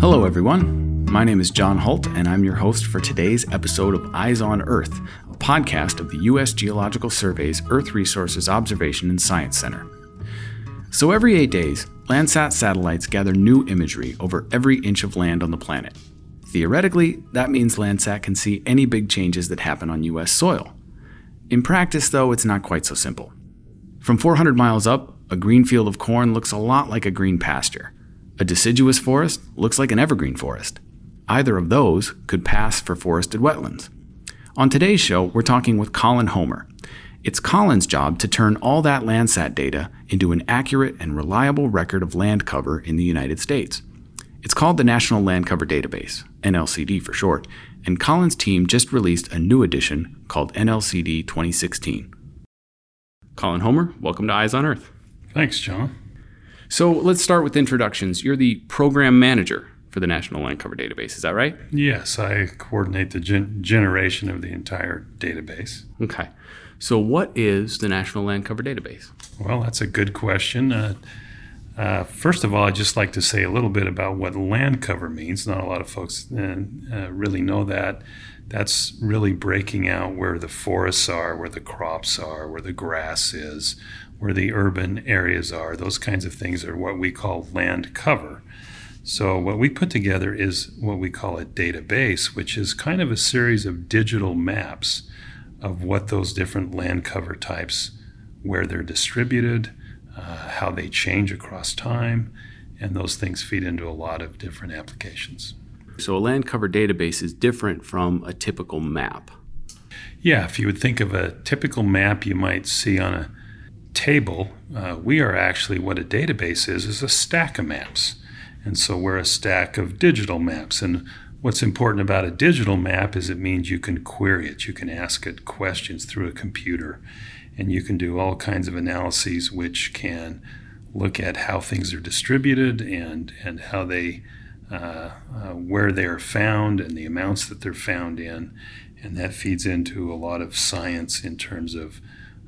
Hello, everyone. My name is John Holt, and I'm your host for today's episode of Eyes on Earth, a podcast of the U.S. Geological Survey's Earth Resources Observation and Science Center. So, every eight days, Landsat satellites gather new imagery over every inch of land on the planet. Theoretically, that means Landsat can see any big changes that happen on U.S. soil. In practice, though, it's not quite so simple. From 400 miles up, a green field of corn looks a lot like a green pasture. A deciduous forest looks like an evergreen forest. Either of those could pass for forested wetlands. On today's show, we're talking with Colin Homer. It's Colin's job to turn all that Landsat data into an accurate and reliable record of land cover in the United States. It's called the National Land Cover Database, NLCD for short, and Colin's team just released a new edition called NLCD 2016. Colin Homer, welcome to Eyes on Earth. Thanks, John. So let's start with introductions. You're the program manager for the National Land Cover Database, is that right? Yes, I coordinate the gen- generation of the entire database. Okay. So, what is the National Land Cover Database? Well, that's a good question. Uh, uh, first of all, I'd just like to say a little bit about what land cover means. Not a lot of folks uh, uh really know that. That's really breaking out where the forests are, where the crops are, where the grass is, where the urban areas are. Those kinds of things are what we call land cover. So, what we put together is what we call a database, which is kind of a series of digital maps of what those different land cover types, where they're distributed, uh, how they change across time, and those things feed into a lot of different applications. So, a land cover database is different from a typical map. Yeah, if you would think of a typical map you might see on a table, uh, we are actually what a database is, is a stack of maps. And so we're a stack of digital maps. And what's important about a digital map is it means you can query it, you can ask it questions through a computer, and you can do all kinds of analyses which can look at how things are distributed and, and how they, uh, uh, where they are found and the amounts that they're found in. And that feeds into a lot of science in terms of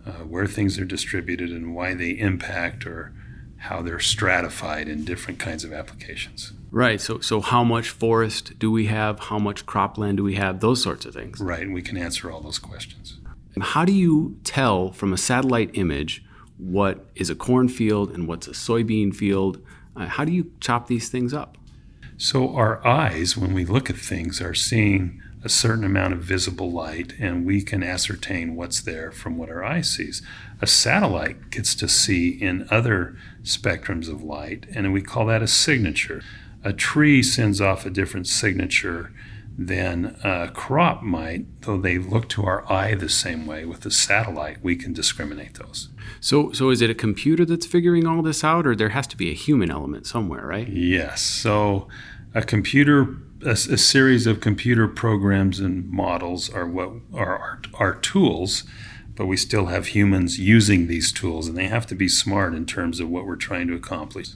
uh, where things are distributed and why they impact or how they're stratified in different kinds of applications. Right. So, so how much forest do we have? How much cropland do we have? Those sorts of things. Right. And we can answer all those questions. And how do you tell from a satellite image what is a cornfield and what's a soybean field? Uh, how do you chop these things up? So, our eyes, when we look at things, are seeing a certain amount of visible light, and we can ascertain what's there from what our eye sees. A satellite gets to see in other spectrums of light, and we call that a signature. A tree sends off a different signature than a crop might, though they look to our eye the same way. With the satellite, we can discriminate those. So, so is it a computer that's figuring all this out, or there has to be a human element somewhere, right? Yes. So, a computer a, a, series of computer programs and models are what are our, our tools, but we still have humans using these tools, and they have to be smart in terms of what we're trying to accomplish.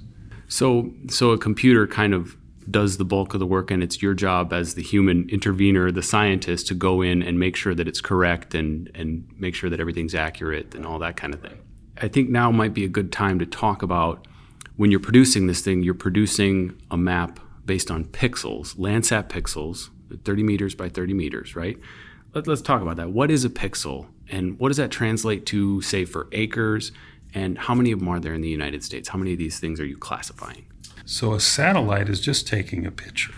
So, so a computer kind of does the bulk of the work, and it's your job as the human intervener, the scientist, to go in and make sure that it's correct and and make sure that everything's accurate and all that kind of thing. I think now might be a good time to talk about when you're producing this thing. You're producing a map based on pixels, Landsat pixels, 30 meters by 30 meters, right? Let, us talk about that. What is a pixel, and what does that translate to, say, for acres? And how many of them are there in the United States? How many of these things are you classifying? So a satellite is just taking a picture,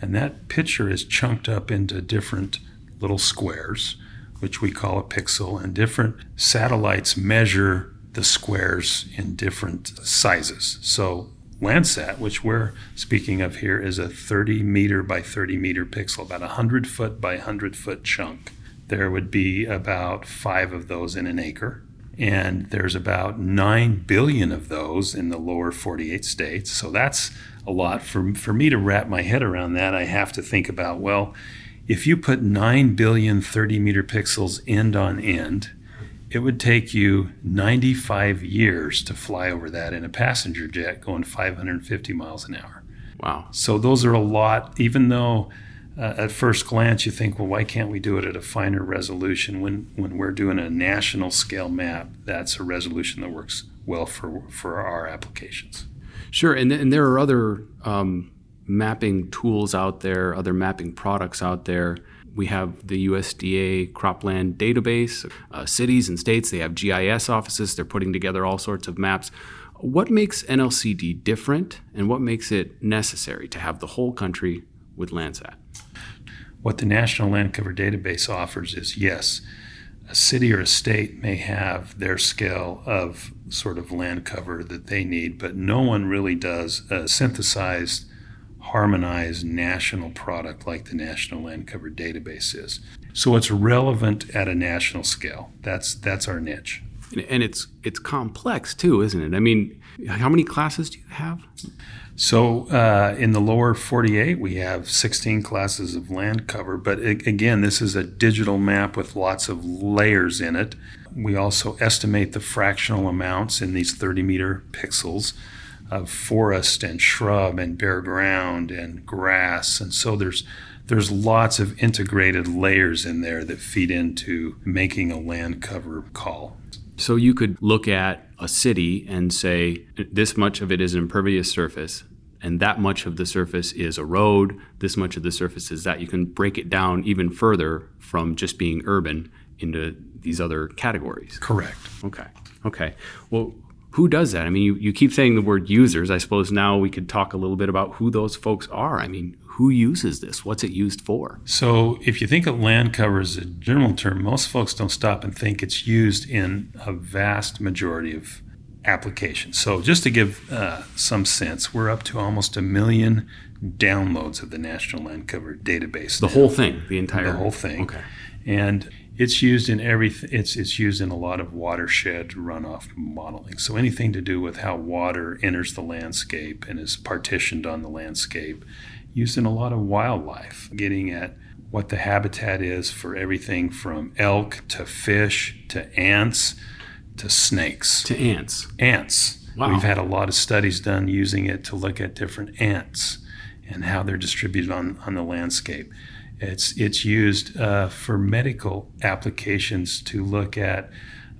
and that picture is chunked up into different little squares, which we call a pixel, and different satellites measure the squares in different sizes. So Landsat, which we're speaking of here, is a 30 meter by 30 meter pixel, about a 100 foot by 100 foot chunk. There would be about five of those in an acre. And there's about 9 billion of those in the lower 48 states. So that's a lot. For, for me to wrap my head around that, I have to think about well, if you put 9 billion 30 meter pixels end on end, it would take you 95 years to fly over that in a passenger jet going 550 miles an hour. Wow. So those are a lot, even though uh, at first glance you think, well, why can't we do it at a finer resolution? When, when we're doing a national scale map, that's a resolution that works well for, for our applications. Sure. And, and there are other um, mapping tools out there, other mapping products out there. We have the USDA cropland database. Uh, cities and states, they have GIS offices. They're putting together all sorts of maps. What makes NLCD different and what makes it necessary to have the whole country with Landsat? What the National Land Cover Database offers is yes, a city or a state may have their scale of sort of land cover that they need, but no one really does a synthesized, harmonized national product like the National Land Cover Database is. So it's relevant at a national scale. That's that's our niche. And it's it's complex too, isn't it? I mean, how many classes do you have? So uh, in the lower 48, we have 16 classes of land cover. But again, this is a digital map with lots of layers in it. We also estimate the fractional amounts in these 30 meter pixels of forest and shrub and bare ground and grass. And so there's there's lots of integrated layers in there that feed into making a land cover call. So you could look at a city and say this much of it is impervious surface and that much of the surface is a road, this much of the surface is that. You can break it down even further from just being urban into these other categories. Correct. Okay. Okay. Well, who does that? I mean, you, you keep saying the word users. I suppose now we could talk a little bit about who those folks are. I mean, who uses this? What's it used for? So, if you think of land cover as a general term, most folks don't stop and think it's used in a vast majority of applications. So, just to give uh, some sense, we're up to almost a million downloads of the National Land Cover database. The now. whole thing, the entire the whole thing. Okay. And it's used in every. It's it's used in a lot of watershed runoff modeling. So anything to do with how water enters the landscape and is partitioned on the landscape, used in a lot of wildlife, getting at what the habitat is for everything from elk to fish to ants to snakes. To ants. Ants. Wow. We've had a lot of studies done using it to look at different ants and how they're distributed on, on the landscape. It's, it's used uh, for medical applications to look at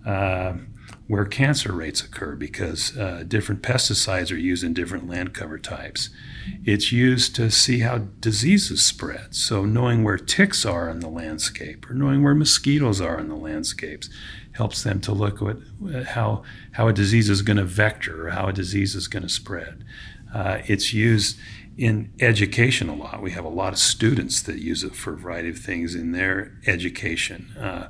uh, where cancer rates occur because uh, different pesticides are used in different land cover types. It's used to see how diseases spread. So, knowing where ticks are in the landscape or knowing where mosquitoes are in the landscapes helps them to look at how, how a disease is going to vector or how a disease is going to spread. Uh, it's used in education a lot. We have a lot of students that use it for a variety of things in their education, uh,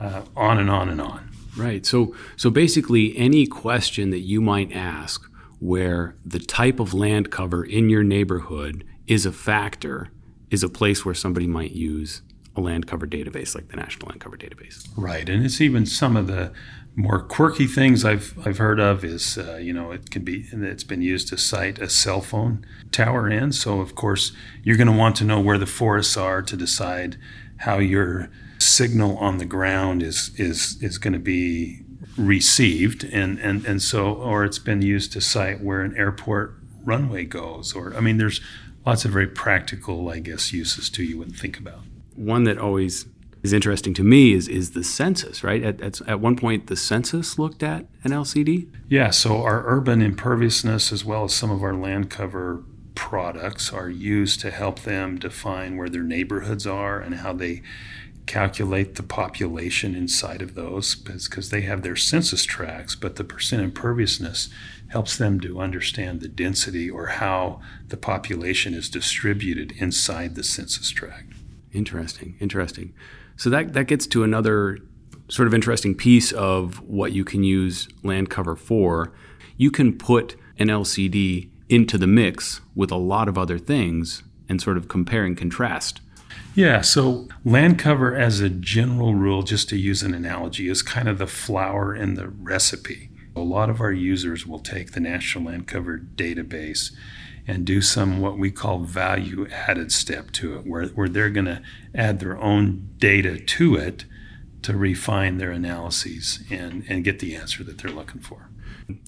uh, on and on and on. Right. So, so basically, any question that you might ask where the type of land cover in your neighborhood is a factor is a place where somebody might use a land cover database like the National Land Cover Database. Right, and it's even some of the more quirky things I've I've heard of is uh, you know it can be it's been used to site a cell phone tower in. So of course you're going to want to know where the forests are to decide how your signal on the ground is is is going to be received and and and so or it's been used to site where an airport runway goes or I mean there's lots of very practical I guess uses too you wouldn't think about one that always is interesting to me is is the census, right? At, at, at, one point, the census looked at NLCD. Yeah, so our urban imperviousness, as well as some of our land cover products, are used to help them define where their neighborhoods are and how they calculate the population inside of those because they have their census tracts, but the percent imperviousness helps them to understand the density or how the population is distributed inside the census tract. Interesting, interesting. So that that gets to another sort of interesting piece of what you can use land cover for. You can put NLCD into the mix with a lot of other things and sort of compare and contrast. Yeah, so land cover as a general rule, just to use an analogy, is kind of the flour in the recipe. A lot of our users will take the National Land Cover database and do some what we call value added step to it, where, where they're going to add their own data to it to refine their analyses and, and get the answer that they're looking for.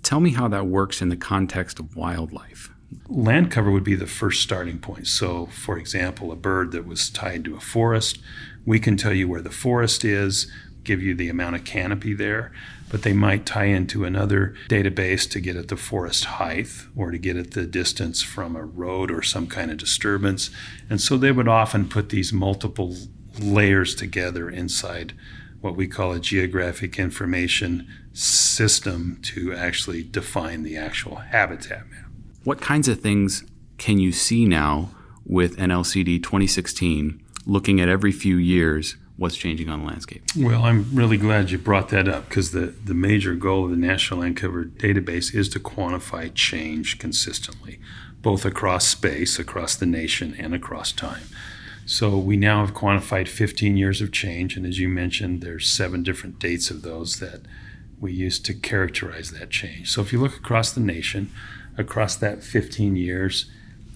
Tell me how that works in the context of wildlife. Land cover would be the first starting point. So, for example, a bird that was tied to a forest, we can tell you where the forest is give you the amount of canopy there, but they might tie into another database to get at the forest height or to get at the distance from a road or some kind of disturbance. And so they would often put these multiple layers together inside what we call a geographic information system to actually define the actual habitat map. What kinds of things can you see now with NLCD 2016 looking at every few years what's changing on the landscape? Well, I'm really glad you brought that up because the, the major goal of the National Land Cover Database is to quantify change consistently, both across space, across the nation, and across time. So we now have quantified 15 years of change, and as you mentioned, there's seven different dates of those that we use to characterize that change. So if you look across the nation, across that 15 years,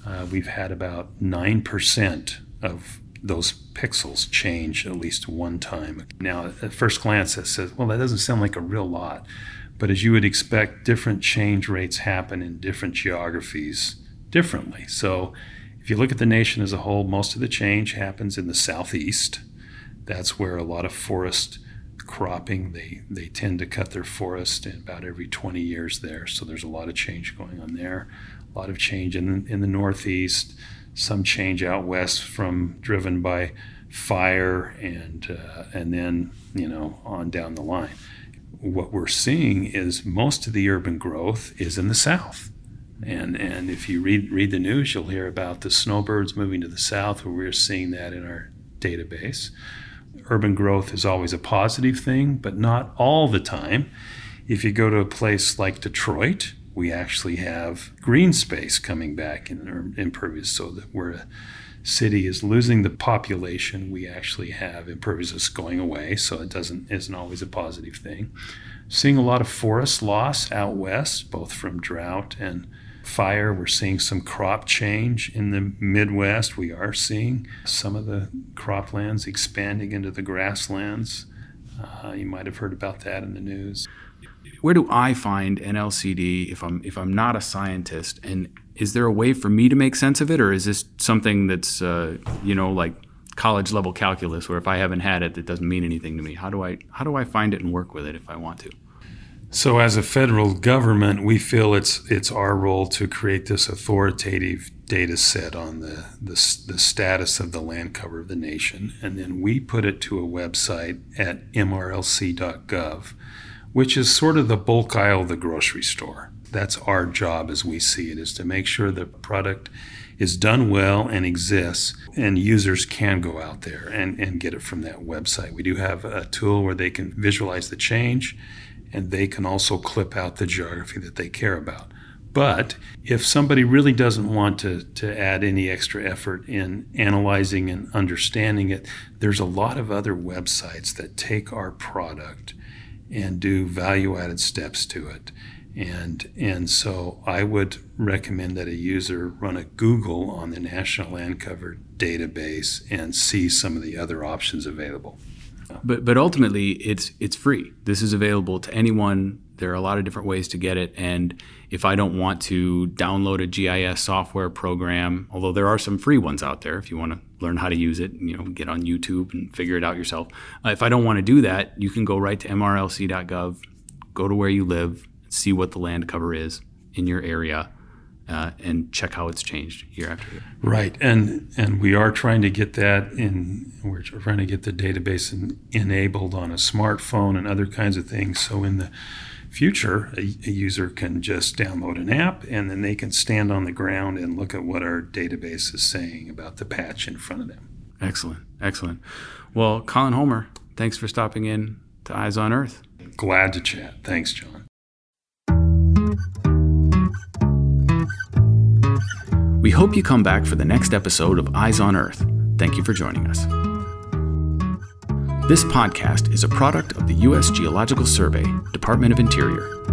uh, we've had about 9% of those pixels change at least one time. Now, at first glance, that says, well, that doesn't sound like a real lot. But as you would expect, different change rates happen in different geographies differently. So if you look at the nation as a whole, most of the change happens in the southeast. That's where a lot of forest cropping, they, they tend to cut their forest in about every 20 years there. So there's a lot of change going on there. A lot of change in, in the northeast, some change out west from driven by fire and, uh, and then, you know, on down the line. What we're seeing is most of the urban growth is in the south and and if you read read the news, you'll hear about the snowbirds moving to the south, where we're seeing that in our database. Urban growth is always a positive thing, but not all the time. If you go to a place like Detroit, we actually have green space coming back in impervious, so that where a city is losing the population, we actually have impervious going away, so it doesn't isn't always a positive thing. Seeing a lot of forest loss out west, both from drought and fire. We're seeing some crop change in the Midwest. We are seeing some of the croplands expanding into the grasslands. Uh, you might have heard about that in the news. Where do I find NLCD if I'm if I'm not a scientist? And is there a way for me to make sense of it, or is this something that's uh, you know like college level calculus, where if I haven't had it, it doesn't mean anything to me? How do I how do I find it and work with it if I want to? So, as a federal government, we feel it's it's our role to create this authoritative data set on the, the, the status of the land cover of the nation, and then we put it to a website at mrlc.gov, which is sort of the bulk aisle of the grocery store. That's our job as we see it, is to make sure the product is done well and exists, and users can go out there and, and get it from that website. We do have a tool where they can visualize the change and they can also clip out the geography that they care about. But if somebody really doesn't want to, to add any extra effort in analyzing and understanding it, there's a lot of other websites that take our product and do value added steps to it. And, and so I would recommend that a user run a Google on the National Land Cover database and see some of the other options available. But but ultimately, it's it's free. This is available to anyone. There are a lot of different ways to get it, and if I don't want to download a GIS software program, although there are some free ones out there, if you want to learn how to use it, you know, get on YouTube and figure it out yourself. Uh, if I don't want to do that, you can go right to mrlc.gov, go to where you live, see what the land cover is in your area, uh, and check how it's changed year after year. Right, and and we are trying to get that in. We're trying to get the database in, enabled on a smartphone and other kinds of things. So in the future, a, a, user can just download an app and then they can stand on the ground and look at what our database is saying about the patch in front of them. Excellent, excellent. Well, Colin Homer, thanks for stopping in to Eyes on Earth. Glad to chat. Thanks, John. We hope you come back for the next episode of Eyes on Earth. Thank you for joining us. This podcast is a product of the U.S. Geological Survey, Department of Interior.